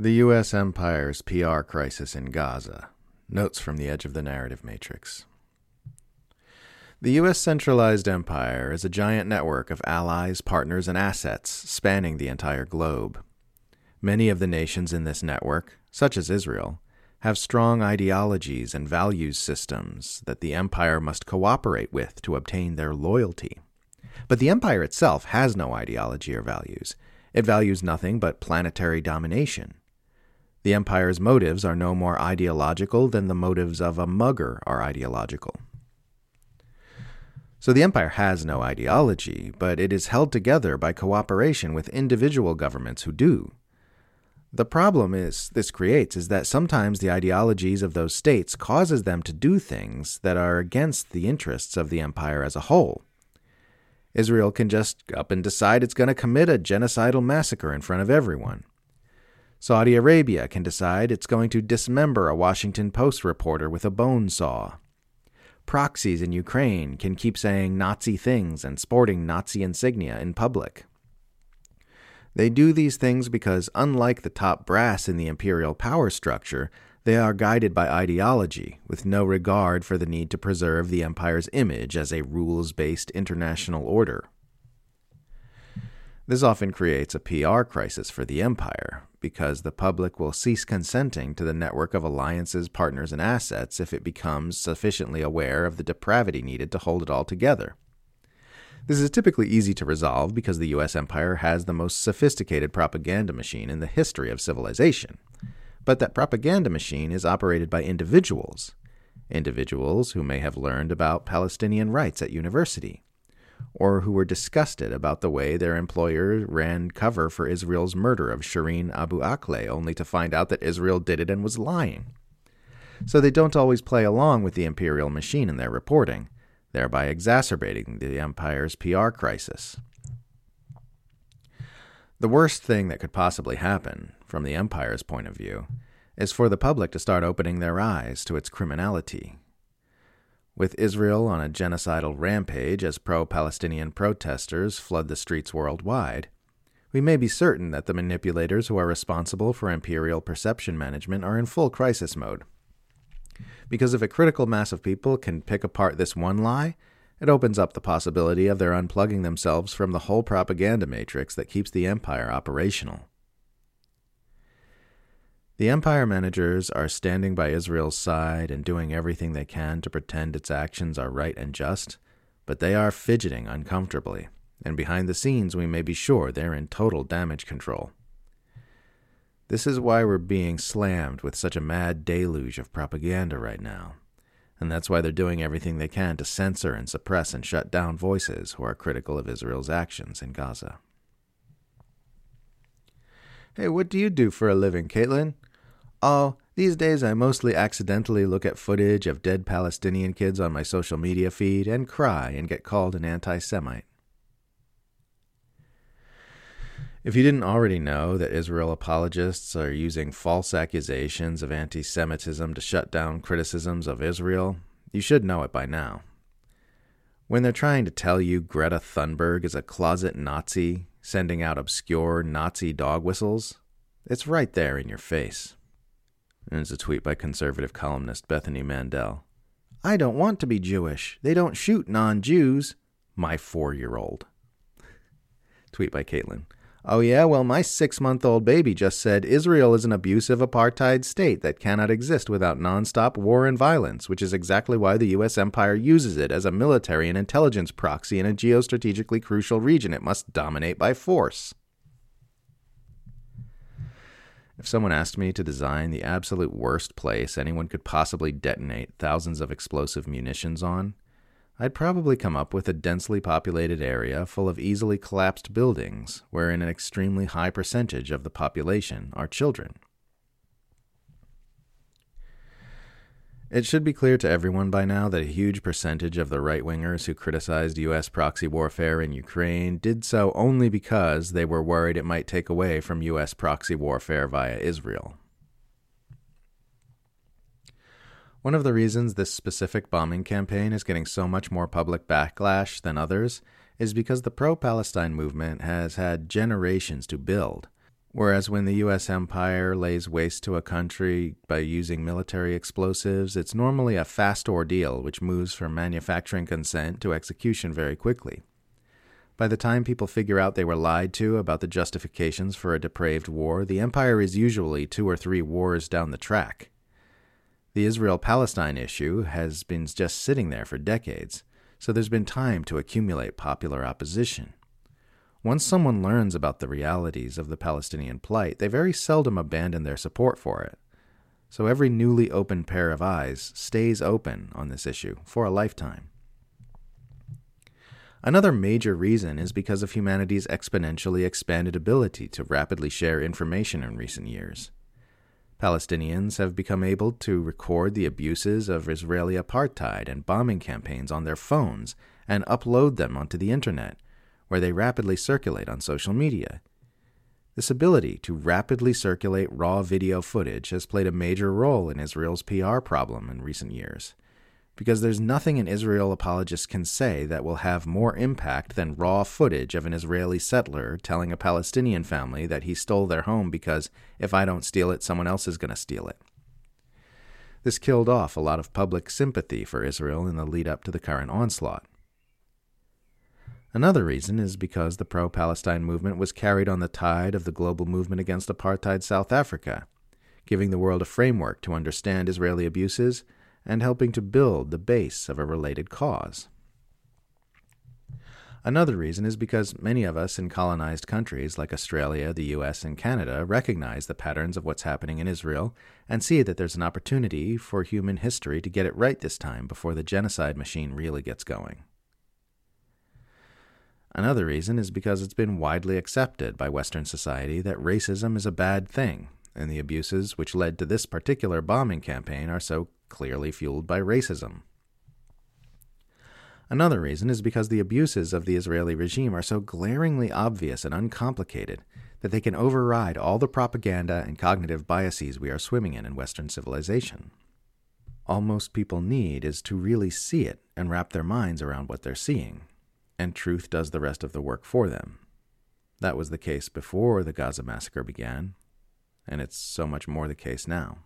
The U.S. Empire's PR crisis in Gaza. Notes from the edge of the narrative matrix. The U.S. centralized empire is a giant network of allies, partners, and assets spanning the entire globe. Many of the nations in this network, such as Israel, have strong ideologies and values systems that the empire must cooperate with to obtain their loyalty. But the empire itself has no ideology or values. It values nothing but planetary domination. The empire's motives are no more ideological than the motives of a mugger are ideological. So the empire has no ideology, but it is held together by cooperation with individual governments who do. The problem is this creates is that sometimes the ideologies of those states causes them to do things that are against the interests of the empire as a whole. Israel can just up and decide it's going to commit a genocidal massacre in front of everyone. Saudi Arabia can decide it's going to dismember a Washington Post reporter with a bone saw. Proxies in Ukraine can keep saying Nazi things and sporting Nazi insignia in public. They do these things because, unlike the top brass in the imperial power structure, they are guided by ideology, with no regard for the need to preserve the empire's image as a rules based international order. This often creates a PR crisis for the empire, because the public will cease consenting to the network of alliances, partners, and assets if it becomes sufficiently aware of the depravity needed to hold it all together. This is typically easy to resolve because the US empire has the most sophisticated propaganda machine in the history of civilization. But that propaganda machine is operated by individuals, individuals who may have learned about Palestinian rights at university, or who were disgusted about the way their employer ran cover for Israel's murder of Shireen Abu Akleh, only to find out that Israel did it and was lying. So they don't always play along with the imperial machine in their reporting thereby exacerbating the empire's PR crisis. The worst thing that could possibly happen, from the empire's point of view, is for the public to start opening their eyes to its criminality. With Israel on a genocidal rampage as pro Palestinian protesters flood the streets worldwide, we may be certain that the manipulators who are responsible for imperial perception management are in full crisis mode. Because if a critical mass of people can pick apart this one lie, it opens up the possibility of their unplugging themselves from the whole propaganda matrix that keeps the empire operational. The empire managers are standing by Israel's side and doing everything they can to pretend its actions are right and just, but they are fidgeting uncomfortably, and behind the scenes we may be sure they're in total damage control. This is why we're being slammed with such a mad deluge of propaganda right now. And that's why they're doing everything they can to censor and suppress and shut down voices who are critical of Israel's actions in Gaza. Hey, what do you do for a living, Caitlin? Oh, these days I mostly accidentally look at footage of dead Palestinian kids on my social media feed and cry and get called an anti Semite. If you didn't already know that Israel apologists are using false accusations of anti Semitism to shut down criticisms of Israel, you should know it by now. When they're trying to tell you Greta Thunberg is a closet Nazi sending out obscure Nazi dog whistles, it's right there in your face. There's a tweet by conservative columnist Bethany Mandel. I don't want to be Jewish. They don't shoot non Jews. My four year old. tweet by Caitlin. Oh, yeah? Well, my six month old baby just said Israel is an abusive apartheid state that cannot exist without nonstop war and violence, which is exactly why the U.S. empire uses it as a military and intelligence proxy in a geostrategically crucial region it must dominate by force. If someone asked me to design the absolute worst place anyone could possibly detonate thousands of explosive munitions on, I'd probably come up with a densely populated area full of easily collapsed buildings, wherein an extremely high percentage of the population are children. It should be clear to everyone by now that a huge percentage of the right wingers who criticized U.S. proxy warfare in Ukraine did so only because they were worried it might take away from U.S. proxy warfare via Israel. One of the reasons this specific bombing campaign is getting so much more public backlash than others is because the pro Palestine movement has had generations to build. Whereas when the US empire lays waste to a country by using military explosives, it's normally a fast ordeal which moves from manufacturing consent to execution very quickly. By the time people figure out they were lied to about the justifications for a depraved war, the empire is usually two or three wars down the track. The Israel Palestine issue has been just sitting there for decades, so there's been time to accumulate popular opposition. Once someone learns about the realities of the Palestinian plight, they very seldom abandon their support for it. So every newly opened pair of eyes stays open on this issue for a lifetime. Another major reason is because of humanity's exponentially expanded ability to rapidly share information in recent years. Palestinians have become able to record the abuses of Israeli apartheid and bombing campaigns on their phones and upload them onto the internet, where they rapidly circulate on social media. This ability to rapidly circulate raw video footage has played a major role in Israel's PR problem in recent years because there's nothing an Israel apologist can say that will have more impact than raw footage of an Israeli settler telling a Palestinian family that he stole their home because if I don't steal it, someone else is going to steal it. This killed off a lot of public sympathy for Israel in the lead up to the current onslaught. Another reason is because the pro Palestine movement was carried on the tide of the global movement against apartheid South Africa, giving the world a framework to understand Israeli abuses and helping to build the base of a related cause. Another reason is because many of us in colonized countries like Australia, the US, and Canada recognize the patterns of what's happening in Israel and see that there's an opportunity for human history to get it right this time before the genocide machine really gets going. Another reason is because it's been widely accepted by Western society that racism is a bad thing, and the abuses which led to this particular bombing campaign are so clearly fueled by racism. Another reason is because the abuses of the Israeli regime are so glaringly obvious and uncomplicated that they can override all the propaganda and cognitive biases we are swimming in in Western civilization. All most people need is to really see it and wrap their minds around what they're seeing, and truth does the rest of the work for them. That was the case before the Gaza massacre began, and it's so much more the case now.